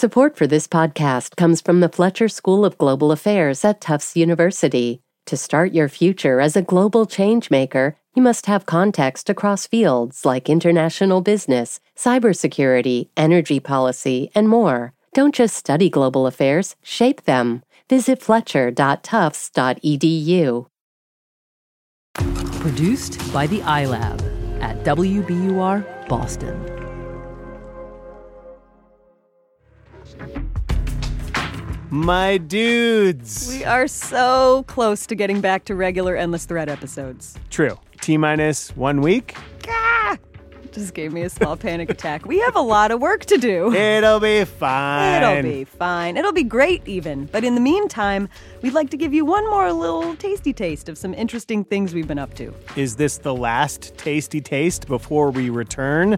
Support for this podcast comes from the Fletcher School of Global Affairs at Tufts University. To start your future as a global changemaker, you must have context across fields like international business, cybersecurity, energy policy, and more. Don't just study global affairs, shape them. Visit fletcher.tufts.edu. Produced by the iLab at WBUR Boston. My dudes. We are so close to getting back to regular Endless Thread episodes. True. T minus one week. Just gave me a small panic attack. We have a lot of work to do. It'll be fine. It'll be fine. It'll be great, even. But in the meantime, we'd like to give you one more little tasty taste of some interesting things we've been up to. Is this the last tasty taste before we return?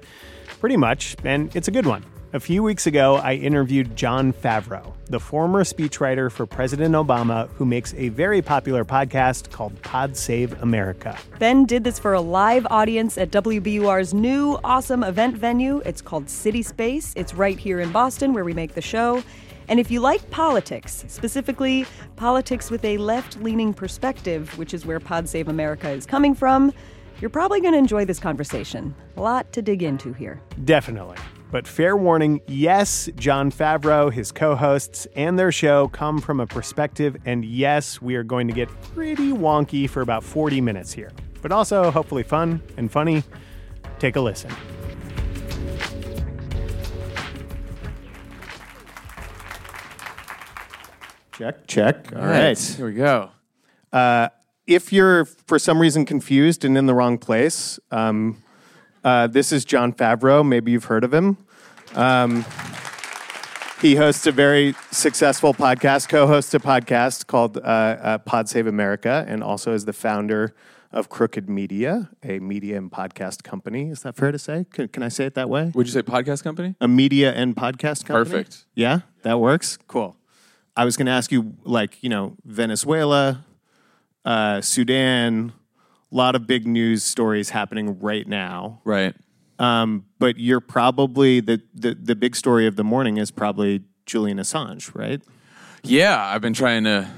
Pretty much, and it's a good one. A few weeks ago, I interviewed Jon Favreau, the former speechwriter for President Obama, who makes a very popular podcast called Pod Save America. Ben did this for a live audience at WBUR's new awesome event venue. It's called City Space. It's right here in Boston where we make the show. And if you like politics, specifically politics with a left leaning perspective, which is where Pod Save America is coming from, you're probably going to enjoy this conversation. A lot to dig into here. Definitely. But fair warning yes, Jon Favreau, his co hosts, and their show come from a perspective, and yes, we are going to get pretty wonky for about 40 minutes here. But also, hopefully, fun and funny. Take a listen. Check, check. All right. Here we go. Uh, if you're for some reason confused and in the wrong place, um, uh, this is Jon Favreau. Maybe you've heard of him. Um, he hosts a very successful podcast, co-hosts a podcast called uh, uh, Pod Save America, and also is the founder of Crooked Media, a media and podcast company. Is that fair to say? Can, can I say it that way? Would you say podcast company? A media and podcast company. Perfect. Yeah, that works. Cool. I was going to ask you, like, you know, Venezuela, uh, Sudan, a lot of big news stories happening right now. Right. Um, but you're probably the, the the big story of the morning is probably Julian Assange, right? Yeah, I've been trying to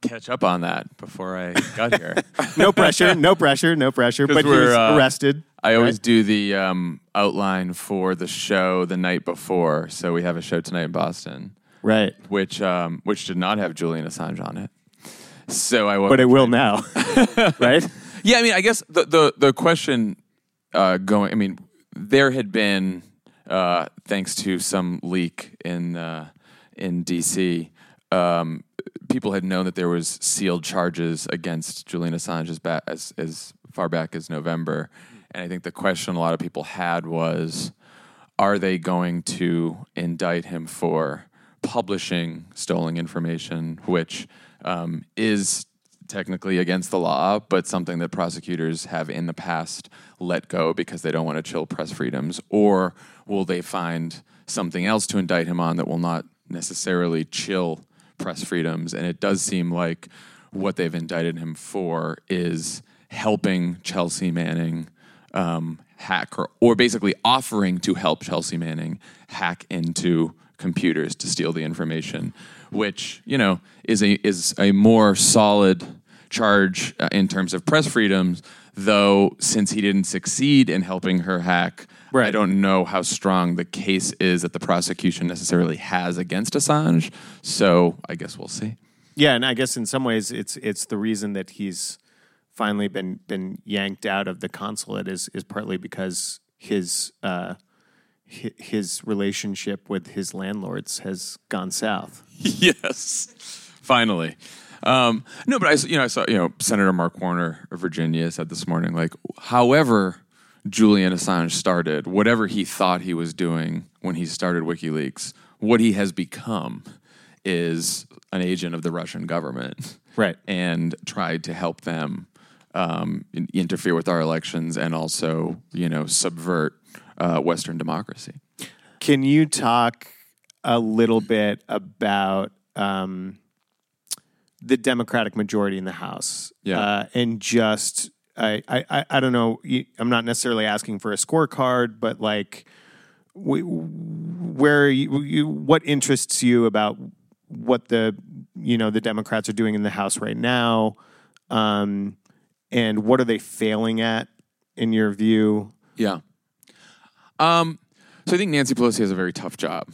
catch up on that before I got here. No pressure, no pressure, no pressure. But he was uh, arrested. I always right? do the um, outline for the show the night before, so we have a show tonight in Boston, right, which um, which did not have Julian Assange on it. So I but it will now, right? Yeah, I mean, I guess the the the question uh, going. I mean, there had been, uh, thanks to some leak in uh, in DC, um, people had known that there was sealed charges against Julian Assange as, ba- as as far back as November, and I think the question a lot of people had was, are they going to indict him for publishing stolen information, which um, is technically against the law, but something that prosecutors have in the past let go because they don't want to chill press freedoms? Or will they find something else to indict him on that will not necessarily chill press freedoms? And it does seem like what they've indicted him for is helping Chelsea Manning um, hack or, or basically offering to help Chelsea Manning hack into computers to steal the information, which you know is a is a more solid charge uh, in terms of press freedoms. Though since he didn't succeed in helping her hack, I don't know how strong the case is that the prosecution necessarily has against Assange. So I guess we'll see. Yeah, and I guess in some ways it's it's the reason that he's finally been been yanked out of the consulate is is partly because his uh, his relationship with his landlords has gone south. yes, finally. Um, no, but I, you know, I saw, you know, Senator Mark Warner of Virginia said this morning, like, however Julian Assange started, whatever he thought he was doing when he started WikiLeaks, what he has become is an agent of the Russian government, Right. and tried to help them um, interfere with our elections and also, you know, subvert uh, Western democracy. Can you talk a little bit about um, the Democratic majority in the House? Yeah. Uh, and just, I, I, I- don't know, I'm not necessarily asking for a scorecard, but like, wh- where you, you, what interests you about what the you know the Democrats are doing in the House right now, um, and what are they failing at in your view? Yeah. Um, so I think Nancy Pelosi has a very tough job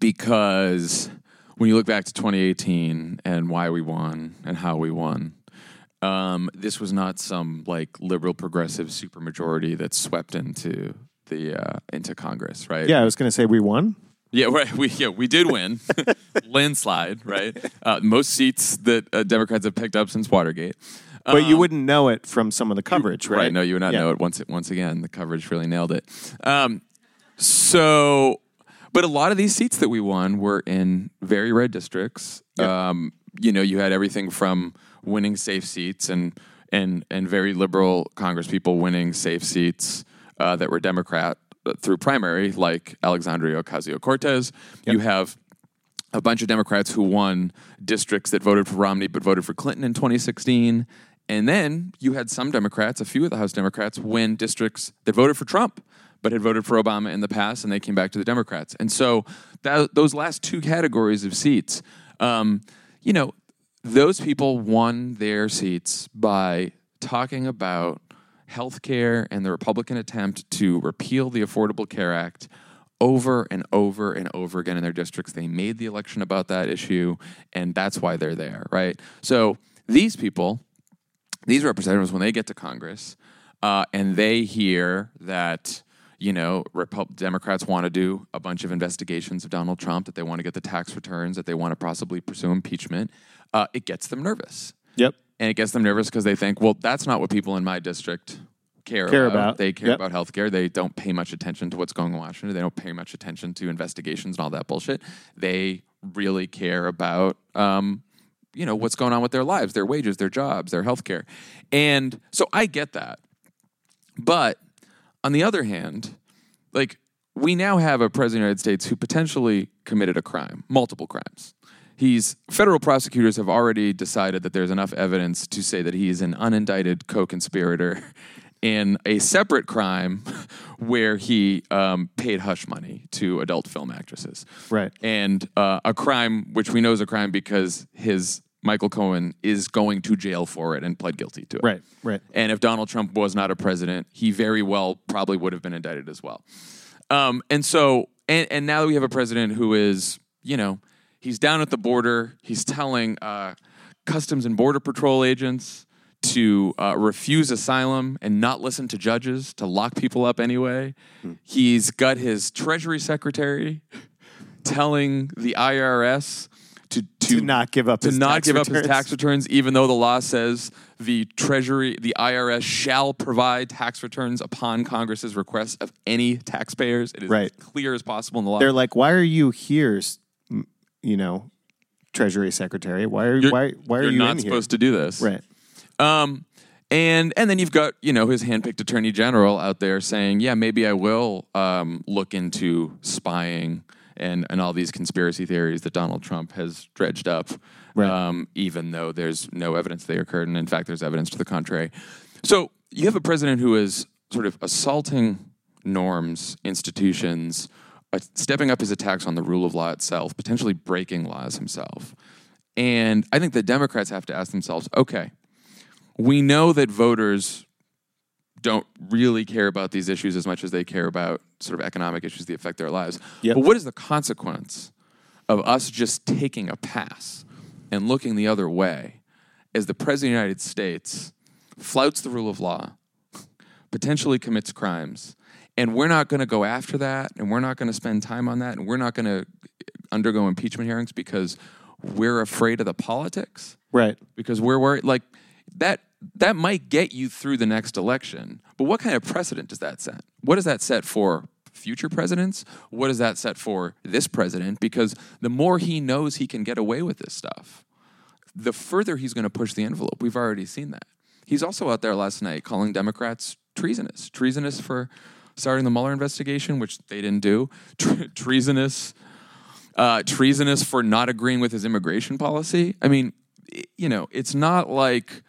because when you look back to 2018 and why we won and how we won, um, this was not some like liberal progressive supermajority that swept into the uh, into Congress, right? Yeah, I was going to say we won. Yeah, right. We yeah we did win landslide, right? Uh, most seats that uh, Democrats have picked up since Watergate. But you wouldn't know it from some of the coverage, right? Right. No, you would not Yeah. know it once. It, Once again, the coverage really nailed it. Um, so, but a lot of these seats that we won were in very red districts. Um, you know, you had everything from winning safe seats and and and very liberal Congress people winning safe seats uh, that were Democrat uh, through primary, like Alexandria Ocasio Cortez. You have a bunch of Democrats who won districts that voted for Romney but voted for Clinton in 2016. And then you had some Democrats, a few of the House Democrats, win districts that voted for Trump but had voted for Obama in the past and they came back to the Democrats. And so that, those last two categories of seats, um, you know, those people won their seats by talking about health care and the Republican attempt to repeal the Affordable Care Act over and over and over again in their districts. They made the election about that issue, and that's why they're there, right? So these people, these representatives, when they get to Congress uh, and they hear that, you know, Repub- Democrats want to do a bunch of investigations of Donald Trump, that they want to get the tax returns, that they want to possibly pursue impeachment, uh, it gets them nervous. Yep. And it gets them nervous because they think, well, that's not what people in my district care, Care about. about. They care Yep. about healthcare. They don't pay much attention to what's going on in Washington. They don't pay much attention to investigations and all that bullshit. They really care about, um, you know, what's going on with their lives, their wages, their jobs, their health care And so I get that. But on the other hand, like we now have a president of the United States who potentially committed a crime, multiple crimes. He's federal prosecutors have already decided that there's enough evidence to say that he is an unindicted co-conspirator in a separate crime where he um, paid hush money to adult film actresses. Right. And uh, a crime which we know is a crime because his Michael Cohen is going to jail for it and pled guilty to it. Right. Right. And if Donald Trump was not a president, he very well probably would have been indicted as well. Um, and so, and, and now that we have a president who is, you know, he's down at the border. He's telling uh, Customs and Border Patrol agents to uh, refuse asylum and not listen to judges, to lock people up anyway. He's got his Treasury Secretary telling the IRS to, to, not give up to his not tax give up his returns. tax returns, even though the law says the Treasury, the IRS shall provide tax returns upon Congress's request of any taxpayers. It is Right. as clear as possible in the law. They're like, why are you here? You know, Treasury Secretary. Why are You're- why why are you're you not supposed to do this. Right. Um, and and then you've got you know his handpicked attorney general out there saying, yeah, maybe I will um, look into spying and and all these conspiracy theories that Donald Trump has dredged up, Right. um, even though there's no evidence they occurred, and in fact, there's evidence to the contrary. So you have a president who is sort of assaulting norms, institutions, uh, stepping up his attacks on the rule of law itself, potentially breaking laws himself. And I think the Democrats have to ask themselves, okay, we know that voters don't really care about these issues as much as they care about sort of economic issues that affect their lives. Yep. But what is the consequence of us just taking a pass and looking the other way as the President of the United States flouts the rule of law, potentially commits crimes, and we're not going to go after that, and we're not going to spend time on that, and we're not going to undergo impeachment hearings because we're afraid of the politics? Right. because we're worried like that that might get you through the next election but what kind of precedent does that set? What does that set for future presidents? What does that set for this president? Because the more he knows he can get away with this stuff the further he's going to push the envelope. We've already seen that. He's also out there last night calling democrats treasonous. Treasonous for starting the Mueller investigation which they didn't do. Tre- treasonous uh, treasonous for not agreeing with his immigration policy. I mean, you know, it's not like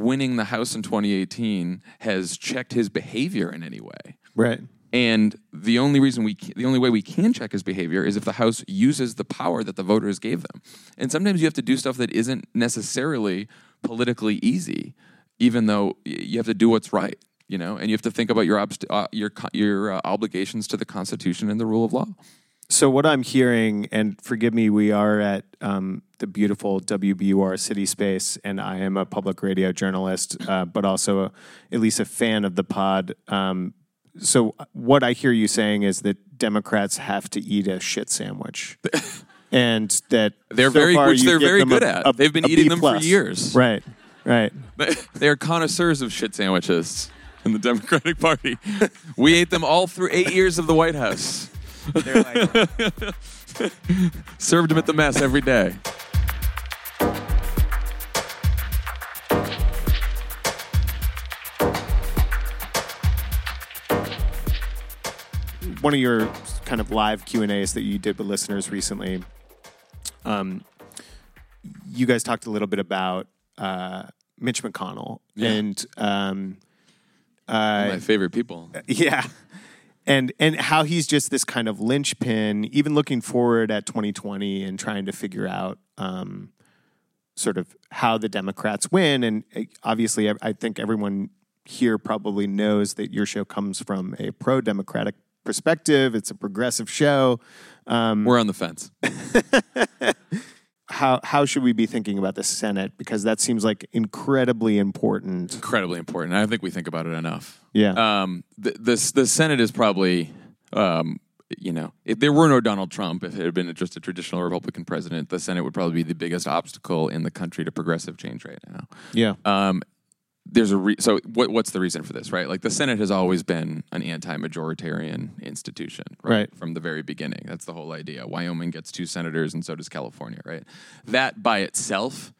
winning the House in 2018 has checked his behavior in any way. Right. And the only reason we, the only way we can check his behavior is if the House uses the power that the voters gave them. And sometimes you have to do stuff that isn't necessarily politically easy, even though you have to do what's right. You know, and you have to think about your obst- uh, your your uh, obligations to the Constitution and the rule of law. So what I'm hearing, and forgive me, we are at um, the beautiful WBUR City Space, and I am a public radio journalist, uh, but also a, at least a fan of the pod. Um, so what I hear you saying is that Democrats have to eat a shit sandwich, and that They're so very- which they're very good a- at. a- They've been eating B them for years. Right, right. they are connoisseurs of shit sandwiches in the Democratic Party. we ate them all through eight years of the White House. They're like, Served them at the mess every day. one of your kind of live Q and A's that you did with listeners recently, um, you guys talked a little bit about uh, Mitch McConnell Yeah. and um, My favorite people. yeah, and and how he's just this kind of linchpin, even looking forward at 2020 and trying to figure out. Um, Sort of how the Democrats win, and uh, obviously, I, I think everyone here probably knows that your show comes from a pro-democratic perspective. It's a progressive show. We're on the fence. how how should we be thinking about the Senate? Because that seems like incredibly important. Incredibly important. I don't think we think about it enough. Yeah. Um, the, the, the Senate is probably, um, you know, if there were no Donald Trump, if it had been just a traditional Republican president, the Senate would probably be the biggest obstacle in the country to progressive change right now. yeah. um, there's a re- so what, what's the reason for this right like the senate has always been an anti-majoritarian institution Right. from the very beginning that's the whole idea wyoming gets two senators and so does california right that by itself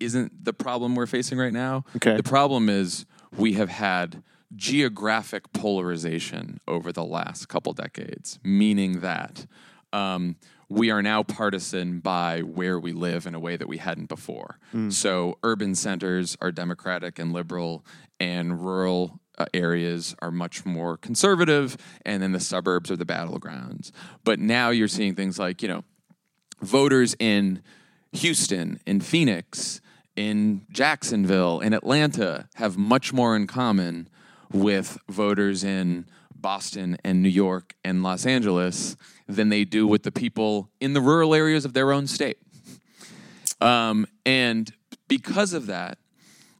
isn't the problem we're facing right now Okay. the problem is we have had geographic polarization over the last couple decades meaning that um, we are now partisan by where we live in a way that we hadn't before. So urban centers are democratic and liberal, and rural uh, areas are much more conservative, and then the suburbs are the battlegrounds. But now you're seeing things like, you know, voters in Houston, in Phoenix, in Jacksonville, in Atlanta have much more in common with voters in Boston and New York and Los Angeles than they do with the people in the rural areas of their own state. Um, and because of that,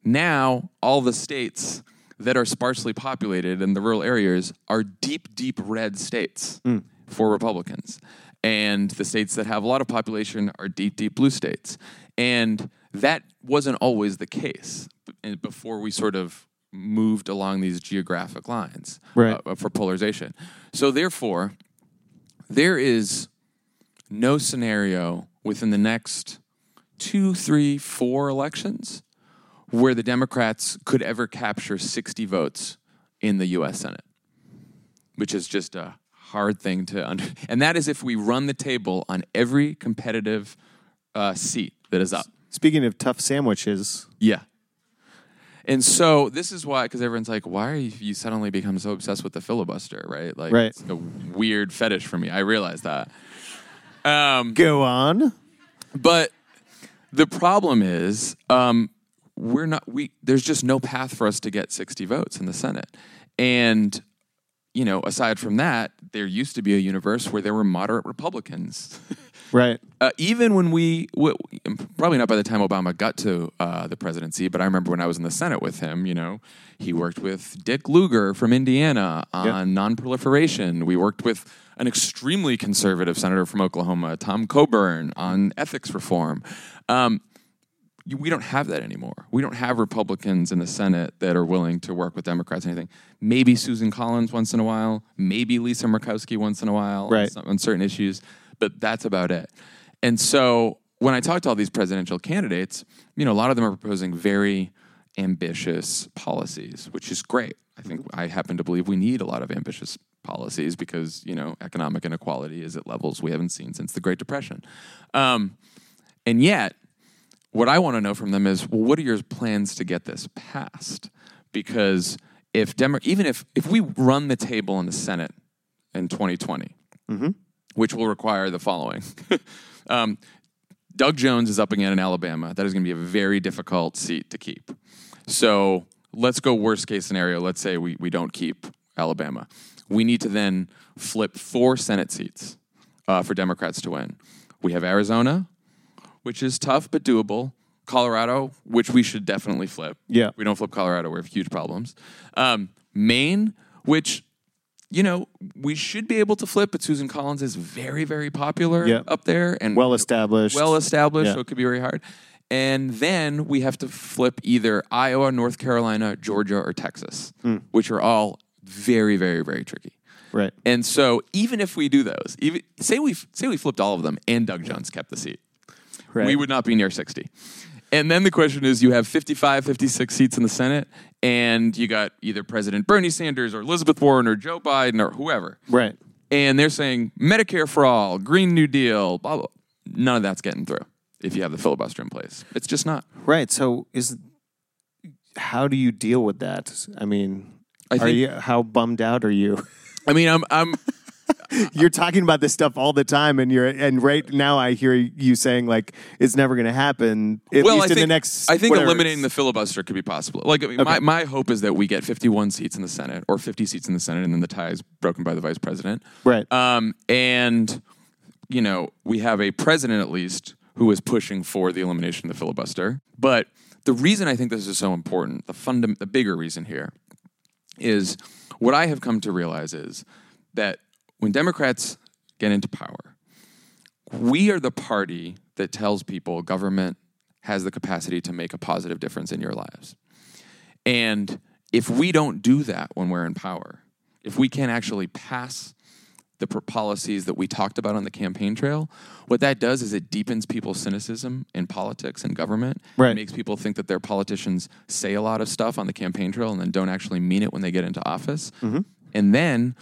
now all the states that are sparsely populated in the rural areas are deep, deep red states for Republicans. And the states that have a lot of population are deep, deep blue states. And that wasn't always the case before we sort of moved along these geographic lines Right. uh, for polarization. So, therefore, there is no scenario within the next two, three, four elections where the Democrats could ever capture 60 votes in the U.S. Senate, which is just a hard thing to under. And that is if we run the table on every competitive uh, seat that is up. Speaking of tough sandwiches, Yeah. And so this is why, because everyone's like, why are you, you suddenly become so obsessed with the filibuster, right? Like, Right. it's a weird fetish for me. I realize that. Um, go on. but the problem is, um, we're not. We there's just no path for us to get 60 votes in the Senate, and you know, aside from that, there used to be a universe where there were moderate Republicans. Right. uh, even when we, w- probably not by the time Obama got to uh, the presidency, but I remember when I was in the Senate with him, you know, he worked with Dick Lugar from Indiana on nonproliferation. We worked with an extremely conservative senator from Oklahoma, Tom Coburn, on ethics reform. Um, we don't have that anymore. We don't have Republicans in the Senate that are willing to work with Democrats or anything. Maybe Susan Collins once in a while, maybe Lisa Murkowski once in a while on some- on certain issues, but that's about it. And so when I talk to all these presidential candidates, you know, a lot of them are proposing very ambitious policies, which is great. I think I happen to believe we need a lot of ambitious policies because, you know, economic inequality is at levels we haven't seen since the Great Depression. Um, and yet, what I want to know from them is, well, what are your plans to get this passed? Because if Demo- even if if we run the table in the Senate in 2020, which will require the following. um, Doug Jones is up again in Alabama. That is going to be a very difficult seat to keep. So let's go worst case scenario. Let's say we, we don't keep Alabama. We need to then flip four Senate seats uh, for Democrats to win. We have Arizona, which is tough but doable. Colorado, which we should definitely flip. Yeah. If we don't flip Colorado, we have huge problems. Um, Maine, which you know we should be able to flip, but Susan Collins is very, very popular Yeah. up there and Well established. well established, Yeah. so it could be very hard. And then we have to flip either Iowa, North Carolina, Georgia, or Texas, Hmm. which are all very, very, very tricky. Right. And so even if we do those, even say we say we flipped all of them and Doug Jones kept the seat, Right. we would not be near 60. And then the question is you have 55, 56 seats in the Senate, and you got either President Bernie Sanders or Elizabeth Warren or Joe Biden or whoever. Right. And they're saying Medicare for all, Green New Deal, blah, blah. None of that's getting through if you have the filibuster in place. It's just not. Right. So is how do you deal with that? I mean, I are think- you how bummed out are you? I mean, I'm, I'm, you're talking about this stuff all the time, and you're and right now I hear you saying like it's never going to happen. At well, least I in think, the next. I think whatever eliminating the filibuster could be possible. Like, I mean, my, my hope is that we get 51 seats in the Senate or 50 seats in the Senate, and then the tie is broken by the vice president. Right. Um, and, you know, we have a president at least who is pushing for the elimination of the filibuster. But the reason I think this is so important, the fundam- the bigger reason here, is what I have come to realize is that when Democrats get into power, we are the party that tells people government has the capacity to make a positive difference in your lives. And if we don't do that when we're in power, if we can't actually pass the policies that we talked about on the campaign trail, what that does is it deepens people's cynicism in politics and government. Right. It makes people think that their politicians say a lot of stuff on the campaign trail and then don't actually mean it when they get into office. Mm-hmm. And then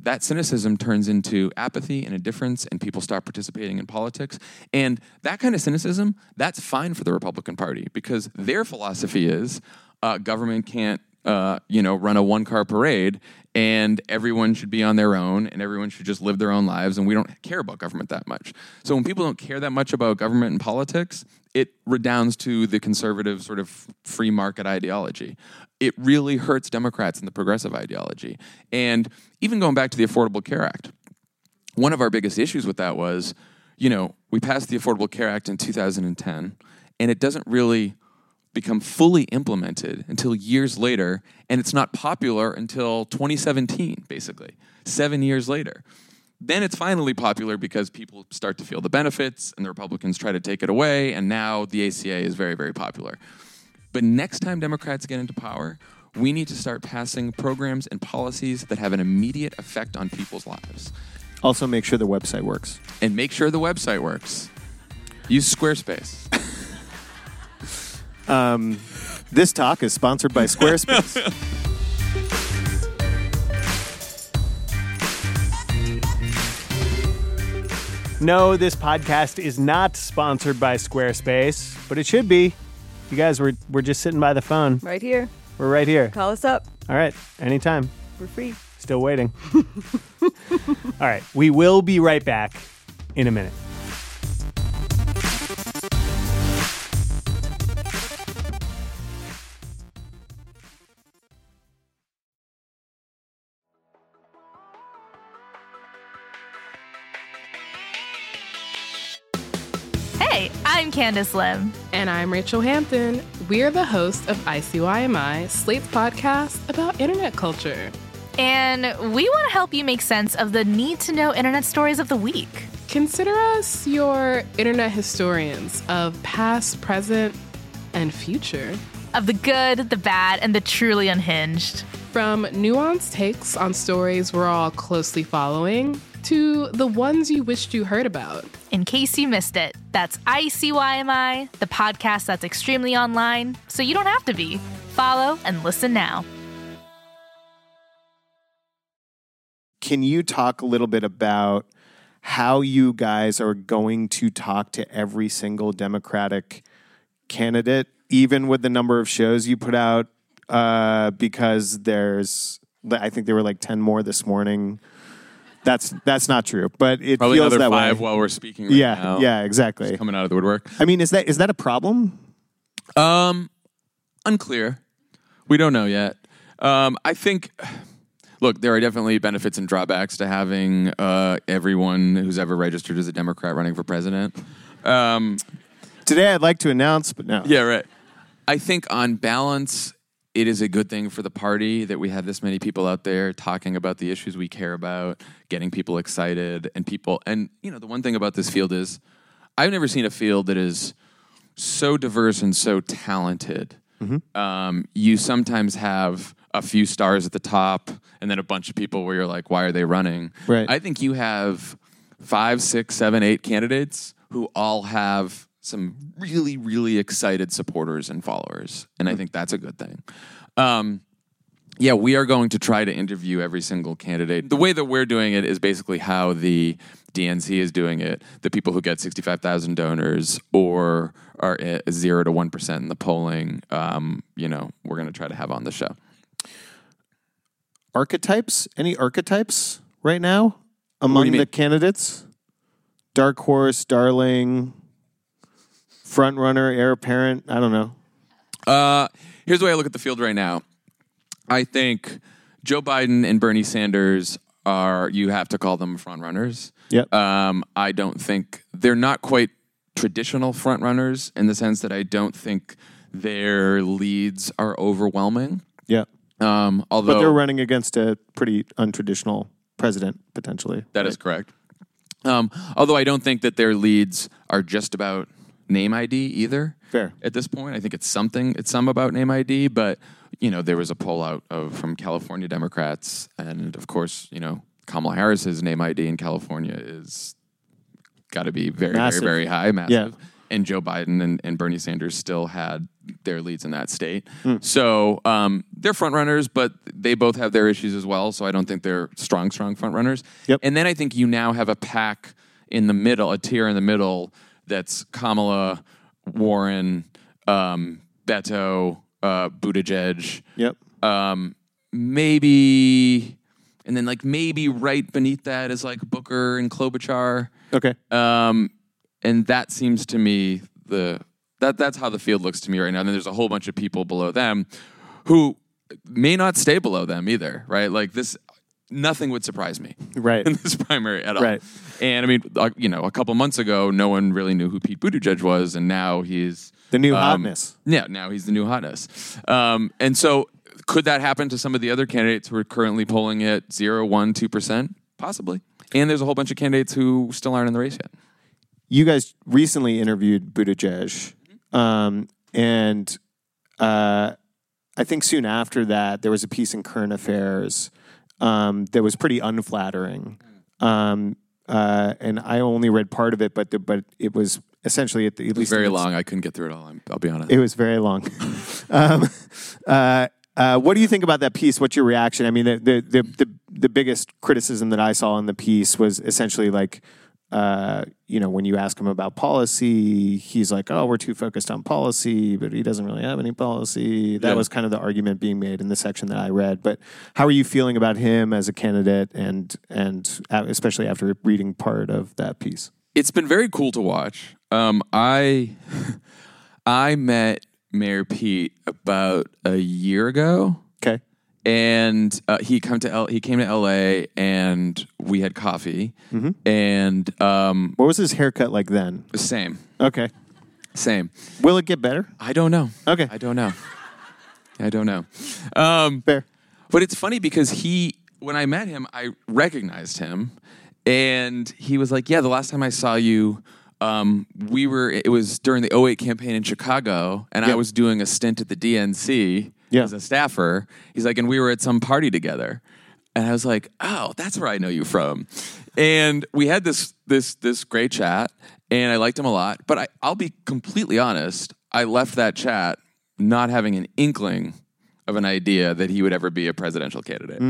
that cynicism turns into apathy and indifference, and people stop participating in politics. And that kind of cynicism, that's fine for the Republican Party because their philosophy is uh, government can't, uh, you know, run a one-car parade, and everyone should be on their own, and everyone should just live their own lives, and we don't care about government that much. So when people don't care that much about government and politics, it redounds to the conservative sort of free market ideology. It really hurts Democrats and the progressive ideology. And even going back to the Affordable Care Act, one of our biggest issues with that was, you know, we passed the Affordable Care Act in 2010, and it doesn't really become fully implemented until years later, and it's not popular until 2017, basically, seven years later. Then it's finally popular because people start to feel the benefits, and the Republicans try to take it away, and now the ACA is very, very popular. But next time Democrats get into power, we need to start passing programs and policies that have an immediate effect on people's lives also make sure the website works. and make sure the website works. Use Squarespace. Um, this talk is sponsored by Squarespace. no, this podcast is not sponsored by Squarespace, but it should be. You guys, we're, we're just sitting by the phone. Right here. We're right here. Call us up. All right, anytime. We're free. Still waiting. All right, we will be right back in a minute. Candice Lim. And I'm Rachel Hampton. We're the hosts of ICYMI, Slate's podcast about internet culture. And we want to help you make sense of the need to know internet stories of the week. Consider us your internet historians of past, present, and future. Of the good, the bad, and the truly unhinged. From nuanced takes on stories we're all closely following to the ones you wished you heard about. In case you missed it, that's ICYMI, the podcast that's extremely online, so you don't have to be. Follow and listen now. Can you talk a little bit about how you guys are going to talk to every single Democratic candidate, even with the number of shows you put out uh, because there's I think there were like ten more this morning. That's that's not true, but it Probably feels another that five way. while we're speaking. Right yeah, now. yeah, exactly. coming out of the woodwork. I mean, is that is that a problem? Um, unclear. We don't know yet. Um, I think. Look, there are definitely benefits and drawbacks to having uh, everyone who's ever registered as a Democrat running for president. Um, Today, I'd like to announce, but no. yeah, right. I think on balance, it is a good thing for the party that we have this many people out there talking about the issues we care about, getting people excited, and people. And you know, the one thing about this field is, I've never seen a field that is so diverse and so talented. Um, you sometimes have a few stars at the top, and then a bunch of people where you're like, why are they running? Right. I think you have five, six, seven, eight candidates who all have some really, really excited supporters and followers, and I think that's a good thing. Um, yeah, we are going to try to interview every single candidate. The way that we're doing it is basically how the DNC is doing it. The people who get 65,000 donors or are at zero to 1% in the polling, um, you know, we're going to try to have on the show. Archetypes? Any archetypes right now among the mean? candidates? Dark horse, darling, front runner, heir apparent. I don't know. Uh, here's the way I look at the field right now. I think Joe Biden and Bernie Sanders are, you have to call them front runners. Yep. Um, I don't think they're not quite traditional front runners in the sense that I don't think their leads are overwhelming. yeah. Um, although But they're running against a pretty untraditional president, potentially. That is correct. Um, although I don't think that their leads are just about name ID either. Fair. At this point, I think it's something. It's some about name ID, but you know there was a poll out of from California Democrats, and of course, you know Kamala Harris's name ID in California is got to be very, Massive. very, very high, massive. Yeah. And Joe Biden and, and Bernie Sanders still had their leads in that state. Hmm. So um, they're front runners, but they both have their issues as well. So I don't think they're strong, strong front runners. Yep. And then I think you now have a pack in the middle, a tier in the middle that's Kamala, Warren, um, Beto, uh, Buttigieg, Yep. um, maybe, and then like maybe right beneath that is like Booker and Klobuchar. Okay. Um, and that seems to me the that that's how the field looks to me right now. And then there's a whole bunch of people below them who may not stay below them either, right? Like this, nothing would surprise me Right. in this primary at all. Right. And I mean, uh, you know, a couple months ago, no one really knew who Pete Buttigieg was, and now he's The new um, hotness. Yeah, now he's the new hotness. Um, and so, could that happen to some of the other candidates who are currently polling at zero, one, two percent? Possibly. And there's a whole bunch of candidates who still aren't in the race yet. You guys recently interviewed Buttigieg, um, and uh, I think soon after that there was a piece in Current Affairs um, that was pretty unflattering. Um, uh, and I only read part of it, but the, but it was essentially at, the, at It was least very long. I couldn't get through it all. I'm, I'll be honest. It was very long. um, uh, uh, what do you think about that piece? What's your reaction? I mean, the, the the the the biggest criticism that I saw in the piece was essentially like, uh, you know, when you ask him about policy, he's like, "Oh, we're too focused on policy," but he doesn't really have any policy. That Yeah. was kind of the argument being made in the section that I read. But how are you feeling about him as a candidate, and and especially after reading part of that piece? it's been very cool to watch. Um, I I met Mayor Pete about a year ago. Okay. And uh, he come to L- he came to L.A. and we had coffee, Mm-hmm. and um, What was his haircut like then? same, Okay. same. Will it get better? I don't know. Okay. I don't know. I don't know. Um, Fair. but it's funny because he, when I met him, I recognized him, and he was like, "Yeah, the last time I saw you." Um, we were it was during the 08 campaign in Chicago and I was doing a stint at the DNC Yeah. as a staffer. He's like, and we were at some party together. And I was like, oh, that's where I know you from. And we had this this this great chat and I liked him a lot. But I, I'll be completely honest, I left that chat not having an inkling of an idea that he would ever be a presidential candidate.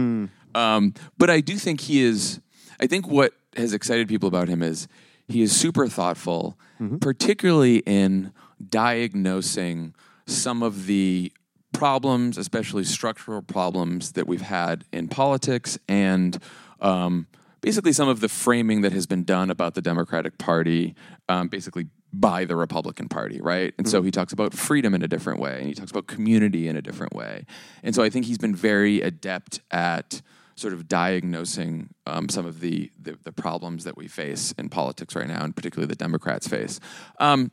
Um, but I do think he is. I think what has excited people about him is he is super thoughtful, particularly in diagnosing some of the problems, especially structural problems that we've had in politics, and um, basically some of the framing that has been done about the Democratic Party, um, basically by the Republican Party, right? And so he talks about freedom in a different way, and he talks about community in a different way. And so I think he's been very adept at sort of diagnosing um, some of the, the the problems that we face in politics right now, and particularly the Democrats face. Um,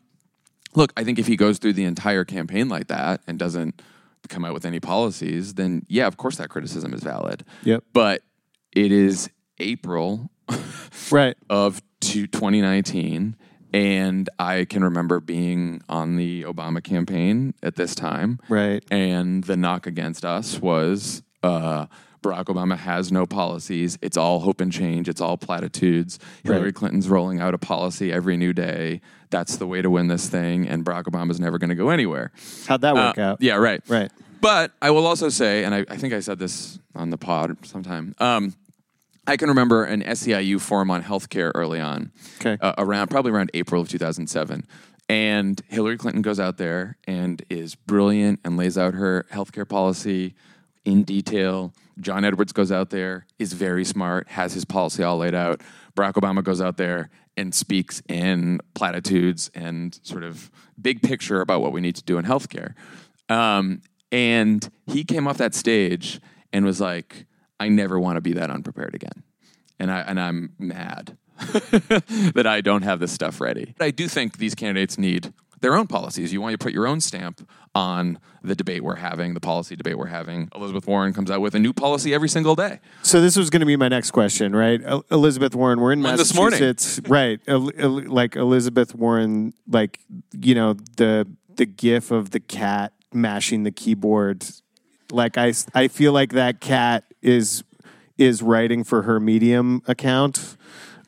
look, I think if he goes through the entire campaign like that and doesn't come out with any policies, then yeah, of course that criticism is valid. Yep. But it is April Right. of two- 2019 and I can remember being on the Obama campaign at this time. Right. And the knock against us was uh, Barack Obama has no policies. It's all hope and change. It's all platitudes. Hillary Clinton's rolling out a policy every new day. That's the way to win this thing. And Barack Obama's never going to go anywhere. How'd that work Uh, out? Yeah, right. Right. But I will also say, and I, I think I said this on the pod sometime. Um, I can remember an SEIU forum on healthcare early on, Okay. uh, around probably around April of 2007. And Hillary Clinton goes out there and is brilliant and lays out her healthcare policy in detail. John Edwards goes out there, is very smart, has his policy all laid out. Barack Obama goes out there and speaks in platitudes and sort of big picture about what we need to do in healthcare. Um, and he came off that stage and was like, I never want to be that unprepared again. And I and I'm mad that I don't have this stuff ready. But I do think these candidates need their own policies. You want to put your own stamp on the debate we're having, the policy debate we're having. Elizabeth Warren comes out with a new policy every single day. So this was going to be my next question, right? El- Elizabeth Warren, we're in One this morning. Massachusetts, right? El- El- like Elizabeth Warren, like you know the the gif of the cat mashing the keyboard. Like I, I feel like that cat is is writing for her Medium account.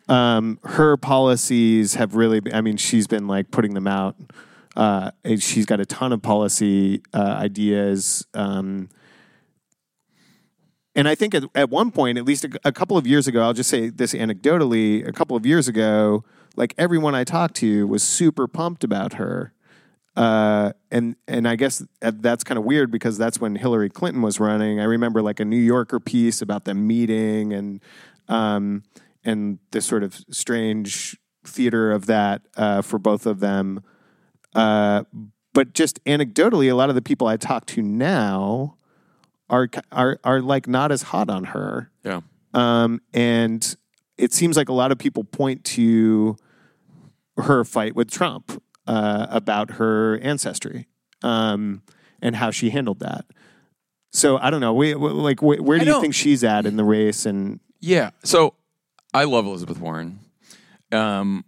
Um, her policies have really, been, I mean, she's been like putting them out. Uh, she's got a ton of policy uh, ideas. Um, and I think at, at one point, at least a, a couple of years ago, I'll just say this anecdotally, a couple of years ago, like everyone I talked to was super pumped about her. Uh, and and I guess that's kind of weird because that's when Hillary Clinton was running. I remember like a New Yorker piece about them meeting and um, and the sort of strange theater of that uh, for both of them. Uh, but just anecdotally, a lot of the people I talk to now are are are like not as hot on her. Yeah. Um, and it seems like a lot of people point to her fight with Trump uh, about her ancestry um, and how she handled that. So I don't know. We, we- like, wh- where do you think she's at in the race? And Yeah. So I love Elizabeth Warren. Um,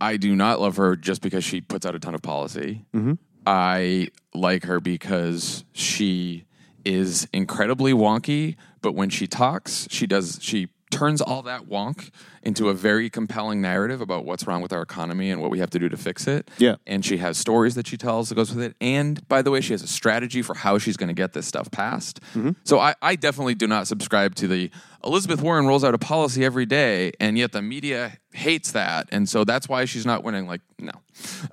I do not love her just because she puts out a ton of policy. Mm-hmm. I like her because she is incredibly wonky, but when she talks, she does she turns all that wonk into a very compelling narrative about what's wrong with our economy and what we have to do to fix it. Yeah. And she has stories that she tells that goes with it. And by the way, she has a strategy for how she's going to get this stuff passed. So I, I definitely do not subscribe to the Elizabeth Warren rolls out a policy every day, and yet the media hates that. And so that's why she's not winning. Like, no.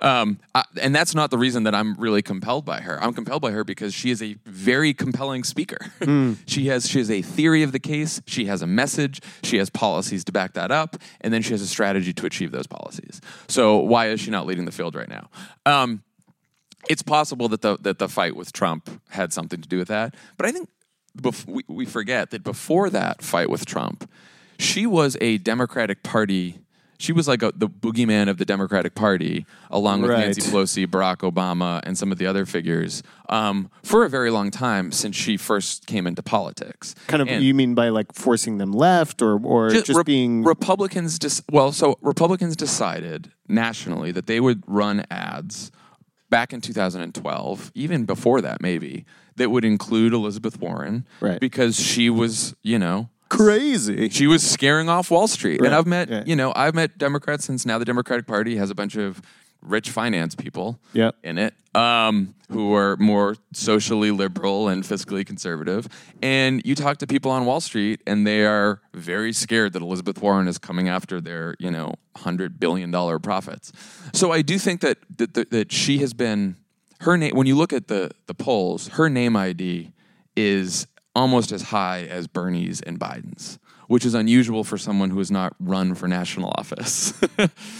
Um, I, and that's not the reason that I'm really compelled by her. I'm compelled by her because she is a very compelling speaker. she has she has a theory of the case. She has a message. She has policies to back that up, and then she has a strategy to achieve those policies. So why is she not leading the field right now? Um, it's possible that the that the fight with Trump had something to do with that, but I think bef- we, we forget that before that fight with Trump, she was a Democratic Party. She was like a, the boogeyman of the Democratic Party, along with Right. Nancy Pelosi, Barack Obama, and some of the other figures um, for a very long time since she first came into politics. kind of, And- you mean by like forcing them left or or just, Re- being Republicans. Dis- well, so Republicans decided nationally that they would run ads back in 2012, even before that, maybe that would include Elizabeth Warren, Right. Because she was, you know. Crazy? She was scaring off Wall Street, Right, and I've met, yeah. you know, I've met Democrats since now the Democratic Party has a bunch of rich finance people Yep. in it um, who are more socially liberal and fiscally conservative. And you talk to people on Wall Street, and they are very scared that Elizabeth Warren is coming after their, you know, hundred billion dollar profits. So I do think that that, that, that she has been her name. When you look at the the polls, her name ID is almost as high as Bernie's and Biden's, which is unusual for someone who has not run for national office.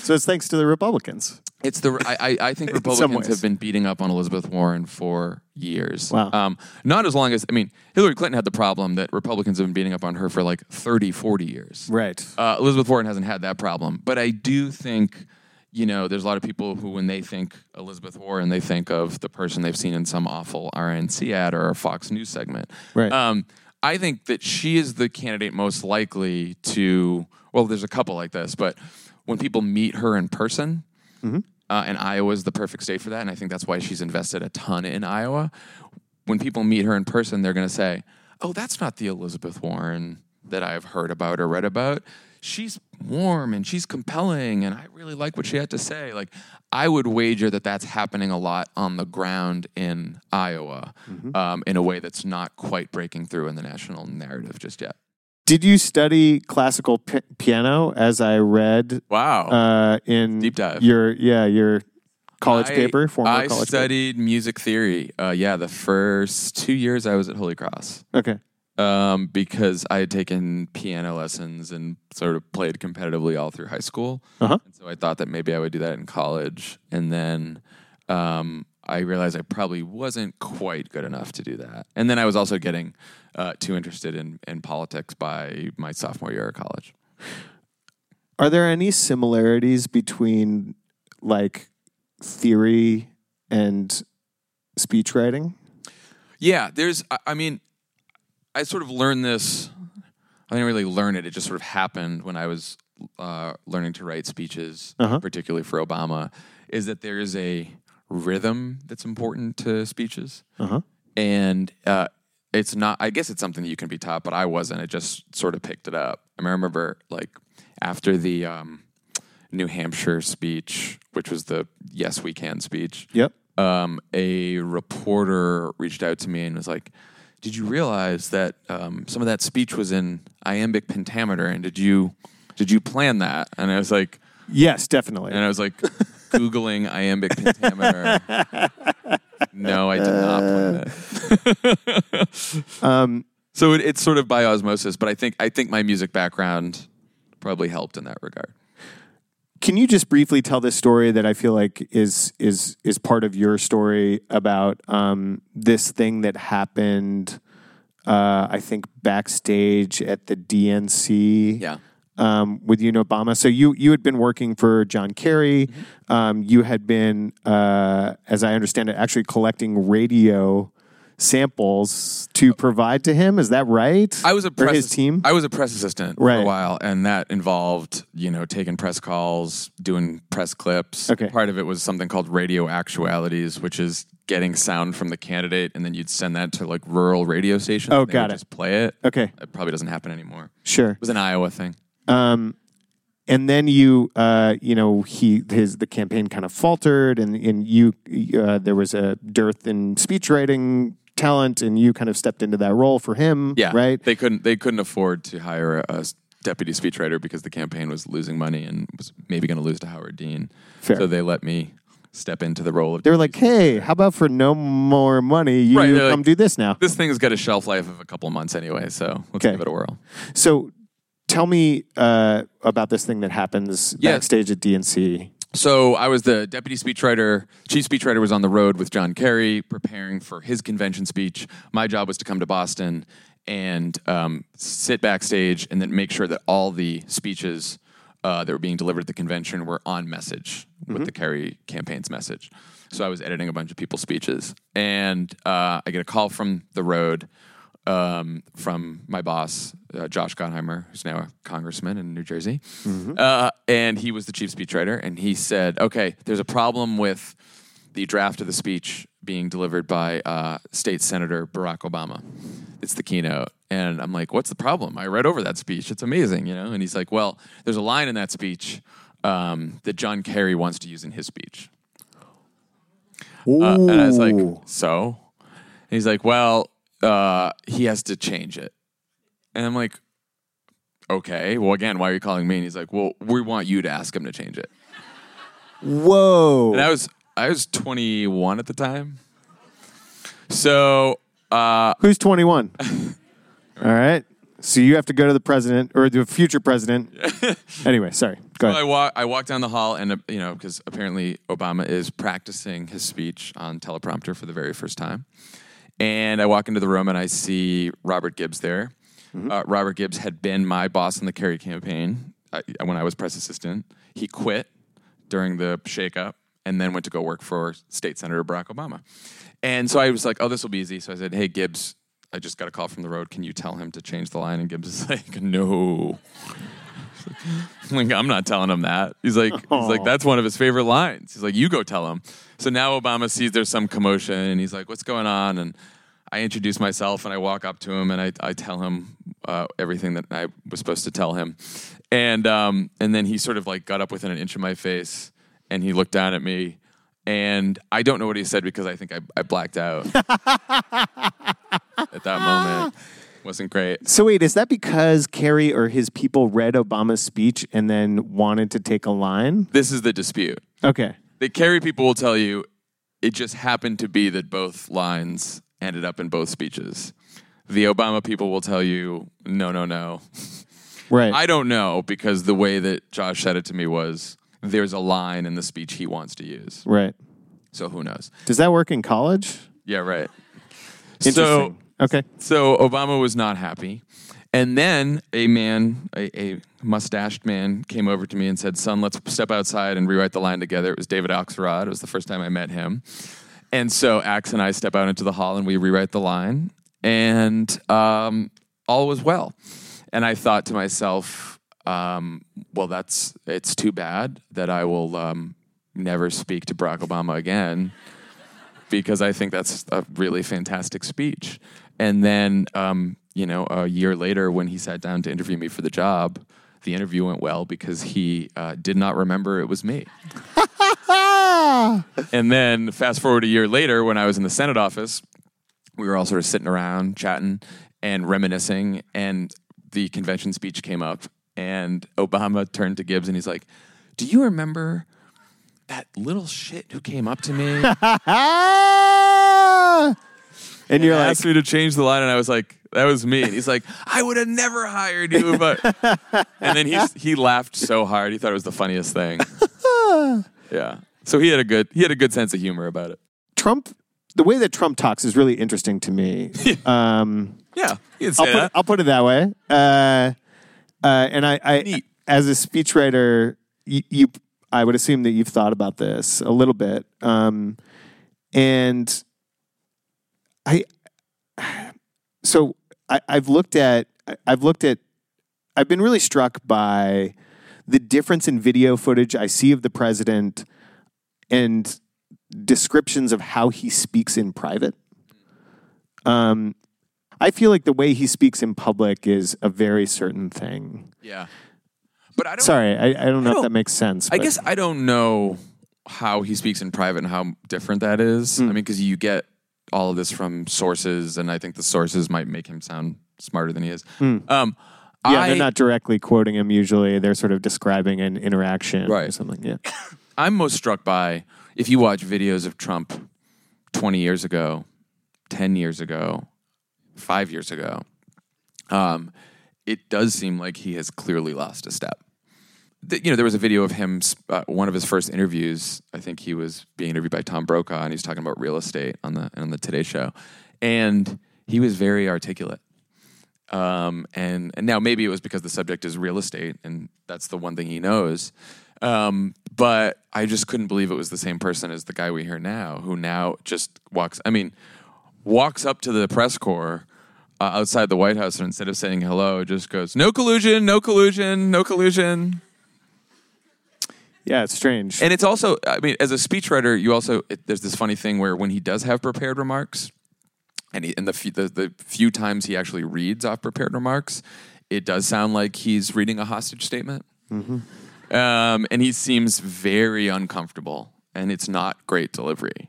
So it's thanks to the Republicans. It's the I, I I think Republicans have been beating up on Elizabeth Warren for years. Wow. Um, not as long as I mean Hillary Clinton had the problem that Republicans have been beating up on her for like 30, 40 years. Right. Uh, Elizabeth Warren hasn't had that problem, but I do think you know there's a lot of people who when they think Elizabeth Warren they think of the person they've seen in some awful RNC ad or a Fox News segment. Right. Um, I think that she is the candidate most likely to. Well, there's a couple like this, but when people meet her in person, uh, and Iowa is the perfect state for that, and I think that's why she's invested a ton in Iowa. When people meet her in person, they're going to say, "Oh, that's not the Elizabeth Warren that I've heard about or read about. She's warm and she's compelling, and I really like what she had to say." Like, I would wager that that's happening a lot on the ground in Iowa, um, in a way that's not quite breaking through in the national narrative just yet. Did you study classical pi- piano as I read Wow. uh, in Deep dive. your yeah your college I- paper former I college studied music theory. Uh, yeah, the first two years I was at Holy Cross? Okay. Um, because I had taken piano lessons and sort of played competitively all through high school. Uh-huh. And so I thought that maybe I would do that in college. And then um, I realized I probably wasn't quite good enough to do that. And then I was also getting uh, too interested in, in politics by my sophomore year of college. Are there any similarities between like theory and speech writing? Yeah, there's. I- I mean, I sort of learned this. I didn't really learn it. It just sort of happened when I was uh, learning to write speeches, Uh-huh. particularly for Obama. Is that there is a rhythm that's important to speeches, Uh-huh. and uh, it's not. I guess it's something that you can be taught, but I wasn't. I just sort of picked it up. I, mean, I remember like after the um, New Hampshire speech, which was the "Yes, we can" speech Yep. um, a reporter reached out to me and was like, "Did you realize that um, some of that speech was in iambic pentameter? And did you did you plan that?" And I was like, Yes, definitely. and I was like, googling iambic pentameter. no, I did not plan it. Um, so it, it's sort of by osmosis, but I think I think my music background probably helped in that regard. Can you just briefly tell this story that I feel like is is is part of your story about um, this thing that happened? Uh, I think backstage at the DNC. Yeah. Um, with you and Obama. So you you had been working for John Kerry. Mm-hmm. Um, you had been, uh, as I understand it, actually collecting radio samples to provide to him. Is that right? I was a or press his team. I was a press assistant for a while, and that involved you know taking press calls, doing press clips. Okay. Part of it was something called radio actualities, which is getting sound from the candidate, and then you'd send that to like rural radio stations. Oh, got it. Just play it. okay, It probably doesn't happen anymore. sure. It was an Iowa thing. Um, and then you, uh, you know, he his the campaign kind of faltered, and and you uh, there was a dearth in speech writing talent, and you kind of stepped into that role for him. Yeah, right. They couldn't. They couldn't afford to hire a, a deputy speechwriter because the campaign was losing money and was maybe going to lose to Howard Dean. Fair. So they let me step into the role of. They were like, "Hey, how about for no more money, you Right, come like- do this now?" this thing's got a shelf life of a couple of months anyway, so let's Okay. give it a whirl. So, tell me uh, about this thing that happens Yes. backstage at DNC. So I was the deputy speechwriter. Chief speechwriter was on the road with John Kerry preparing for his convention speech. My job was to come to Boston and um, sit backstage and then make sure that all the speeches uh, that were being delivered at the convention were on message with the Kerry campaign's message. So I was editing a bunch of people's speeches, and uh, I get a call from the road um, from my boss, uh, Josh Gottheimer, who's now a congressman in New Jersey. Uh, and he was the chief speechwriter. And he said, okay, there's a problem with the draft of the speech being delivered by uh, State Senator Barack Obama. It's the keynote. And I'm like, what's the problem? I read over that speech. It's amazing, you know? And he's like, well, there's a line in that speech um, that John Kerry wants to use in his speech. Uh, and I was like, so? And he's like, well, uh, he has to change it. And I'm like, okay. Well, again, why are you calling me? And he's like, well, we want you to ask him to change it. "Whoa!" And I was, I was 21 at the time. So uh, Who's 21? All right. So you have to go to the president or the future president. anyway, sorry. Go I ahead. walk I walk down the hall and uh, you know because apparently Obama is practicing his speech on teleprompter for the very first time, and I walk into the room and I see Robert Gibbs there. Uh, Robert Gibbs had been my boss in the Kerry campaign uh, when I was press assistant. He quit during the shakeup and then went to go work for State Senator Barack Obama. And so I was like, "Oh, this will be easy." So I said, "Hey, Gibbs." I just got a call from the road. Can you tell him to change the line? And Gibbs is like, no. I'm like, I'm not telling him that. He's like, he's like, that's one of his favorite lines. He's like, you go tell him. So now Obama sees there's some commotion and he's like, what's going on? And I introduce myself and I walk up to him and I, I tell him uh, everything that I was supposed to tell him. And, um, and then he sort of like got up within an inch of my face and he looked down at me. And I don't know what he said because I think I, I blacked out at that moment. Wasn't great. So wait, is that because Kerry or his people read Obama's speech and then wanted to take a line? This is the dispute. Okay. The Kerry people will tell you it just happened to be that both lines ended up in both speeches. The Obama people will tell you, no, no, no. Right. I don't know because the way that Josh said it to me was there's a line in the speech he wants to use. right. So who knows? Does that work in college? Yeah, right. Interesting. So okay. So Obama was not happy. And then a man, a, a mustached man, came over to me and said, Son, let's step outside and rewrite the line together. It was David Axelrod. It was the first time I met him. And so Axe and I step out into the hall and we rewrite the line. And um, all was well. And I thought to myself, um, well, that's it's too bad that I will um, never speak to Barack Obama again because I think that's a really fantastic speech. And then, um, you know, a year later, when he sat down to interview me for the job, the interview went well because he uh, did not remember it was me. and then, fast forward a year later, when I was in the Senate office, we were all sort of sitting around chatting and reminiscing, and the convention speech came up, and Obama turned to Gibbs and he's like, "Do you remember?" That little shit who came up to me! And you're like, asked me to change the line, and I was like, "That was me." And he's like, "I would have never hired you," but and then he he laughed so hard, he thought it was the funniest thing. yeah, so he had a good he had a good sense of humor about it. Trump. The way that Trump talks is really interesting to me. um, Yeah, I'll put, that. I'll put it that way. Uh, uh, and I, I as a speechwriter, you, you, I would assume that you've thought about this a little bit. Um, and I, so I, I've looked at, I've looked at, I've been really struck by the difference in video footage I see of the president and descriptions of how he speaks in private. Um, I feel like the way he speaks in public is a very certain thing. yeah, but I don't. Sorry, I, I don't know if don't- that makes sense. I but- guess I don't know how he speaks in private and how different that is. I mean, because you get all of this from sources, and I think the sources might make him sound smarter than he is. Um, yeah, I, they're not directly quoting him. Usually, they're sort of describing an interaction right. or something. Yeah, I'm most struck by if you watch videos of Trump 20 years ago, 10 years ago, five years ago, um, it does seem like he has clearly lost a step. The- you know, there was a video of him, uh, one of his first interviews. I think he was being interviewed by Tom Brokaw, and he's talking about real estate on the on the Today Show, and he was very articulate. Um, and and now maybe it was because the subject is real estate, and that's the one thing he knows. Um, but I just couldn't believe it was the same person as the guy we hear now, who now just walks. I mean, walks up to the press corps uh, outside the White House, and instead of saying hello, just goes, "No collusion, no collusion, no collusion." Yeah, it's strange. And it's also, I mean, as a speechwriter, you also it, there's this funny thing where when he does have prepared remarks, and he, and the, few, the the few times he actually reads off prepared remarks, it does sound like he's reading a hostage statement, um, and he seems very uncomfortable, and it's not great delivery.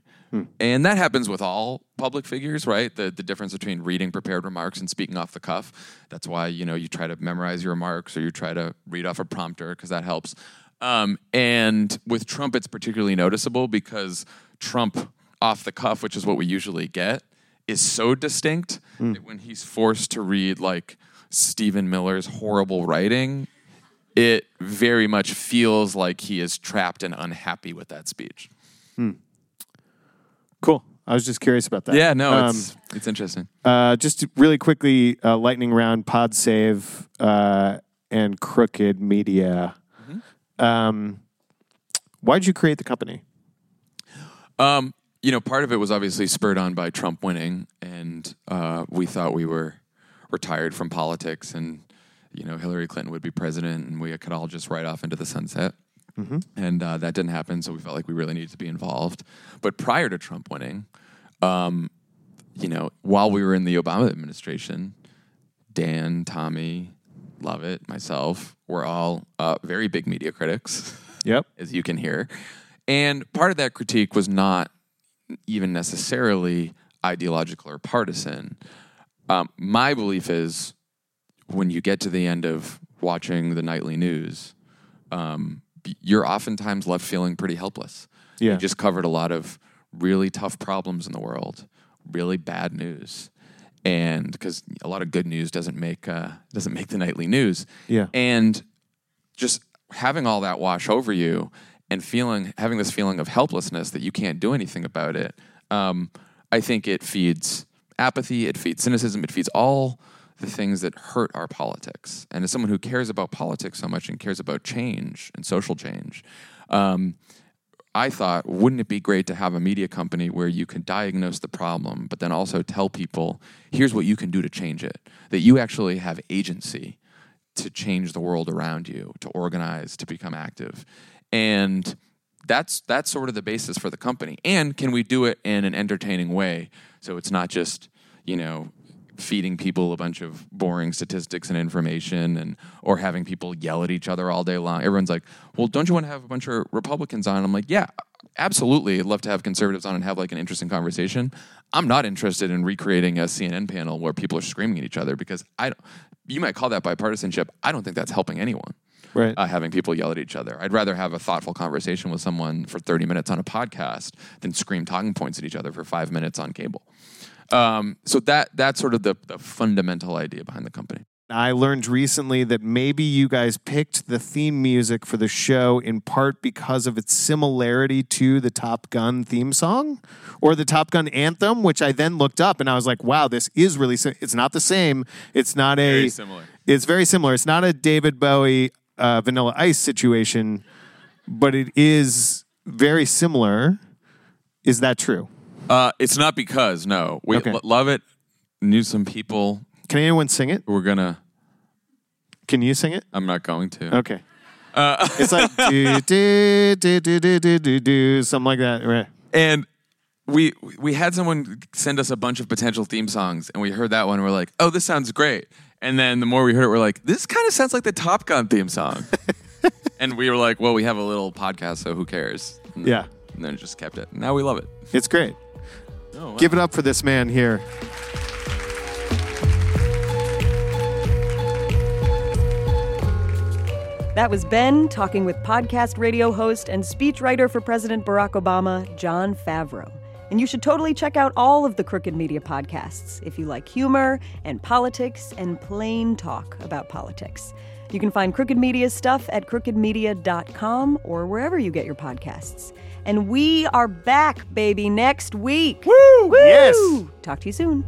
And that happens with all public figures, right? The the difference between reading prepared remarks and speaking off the cuff. That's why you know you try to memorize your remarks or you try to read off a prompter because that helps. Um, and with Trump, it's particularly noticeable because Trump, off the cuff, which is what we usually get, is so distinct that when he's forced to read like Stephen Miller's horrible writing, it very much feels like he is trapped and unhappy with that speech. Cool. I was just curious about that. Yeah, no, Um, it's it's interesting. Uh, just really quickly, uh, lightning round, Pod Save, uh, and Crooked Media. Um, why'd you create the company? Um, you know, part of it was obviously spurred on by Trump winning, and uh, we thought we were retired from politics, and you know, Hillary Clinton would be president, and we could all just ride off into the sunset. And uh, that didn't happen, so we felt like we really needed to be involved. But prior to Trump winning, um, you know, while we were in the Obama administration, Dan, Tommy, Lovett, myself, we're all uh, very big media critics Yep. as you can hear. And part of that critique was not even necessarily ideological or partisan. Um, my belief is when you get to the end of watching the nightly news, um, you're oftentimes left feeling pretty helpless. Yeah. You just covered a lot of really tough problems in the world, really bad news. And because a lot of good news doesn't make uh, doesn't make the nightly news, Yeah. and just having all that wash over you and feeling having this feeling of helplessness that you can't do anything about it um, i think it feeds apathy it feeds cynicism it feeds all the things that hurt our politics and as someone who cares about politics so much and cares about change and social change um, I thought, wouldn't it be great to have a media company where you can diagnose the problem, but then also tell people, here's what you can do to change it? That you actually have agency to change the world around you, to organize, to become active. And that's that's sort of the basis for the company. And can we do it in an entertaining way? So it's not just, you know, feeding people a bunch of boring statistics and information and or having people yell at each other all day long. Everyone's like, "Well, don't you want to have a bunch of Republicans on?" I'm like, "Yeah, absolutely. I'd love to have conservatives on and have like an interesting conversation. I'm not interested in recreating a CNN panel where people are screaming at each other because I don't, you might call that bipartisanship. I don't think that's helping anyone Right. uh, having people yell at each other. I'd rather have a thoughtful conversation with someone for 30 minutes on a podcast than scream talking points at each other for five minutes on cable. Um, so that that's sort of the, the fundamental idea behind the company. I learned recently that maybe you guys picked the theme music for the show in part because of its similarity to the Top Gun theme song or the Top Gun anthem, which I then looked up and I was like, wow, this is really, si- it's not the same. It's not a, Very similar. it's very similar. It's not a David Bowie uh, Vanilla Ice situation, but it is very similar. Is that true? Uh, it's not because no, we Okay. lo- love it. Knew some people Can anyone sing it? who were gonna. Can you sing it? I'm not going to. Okay. Uh, It's like do do do do do do do do something like that, right? And we we had someone send us a bunch of potential theme songs, and we heard that one. and We're like, oh, this sounds great. And then the more we heard it, we're like, this kind of sounds like the Top Gun theme song. and we were like, well, we have a little podcast, so who cares? And Yeah, And then it just kept it. Now we love it. it's great. Oh, wow. Give it up for this man here. That was Ben talking with podcast radio host and speechwriter for President Barack Obama, Jon Favreau. And you should totally check out all of the Crooked Media podcasts if you like humor and politics and plain talk about politics. You can find Crooked Media stuff at crookedmedia.com or wherever you get your podcasts. And we are back, baby, next week. Woo! Yes. Talk to you soon.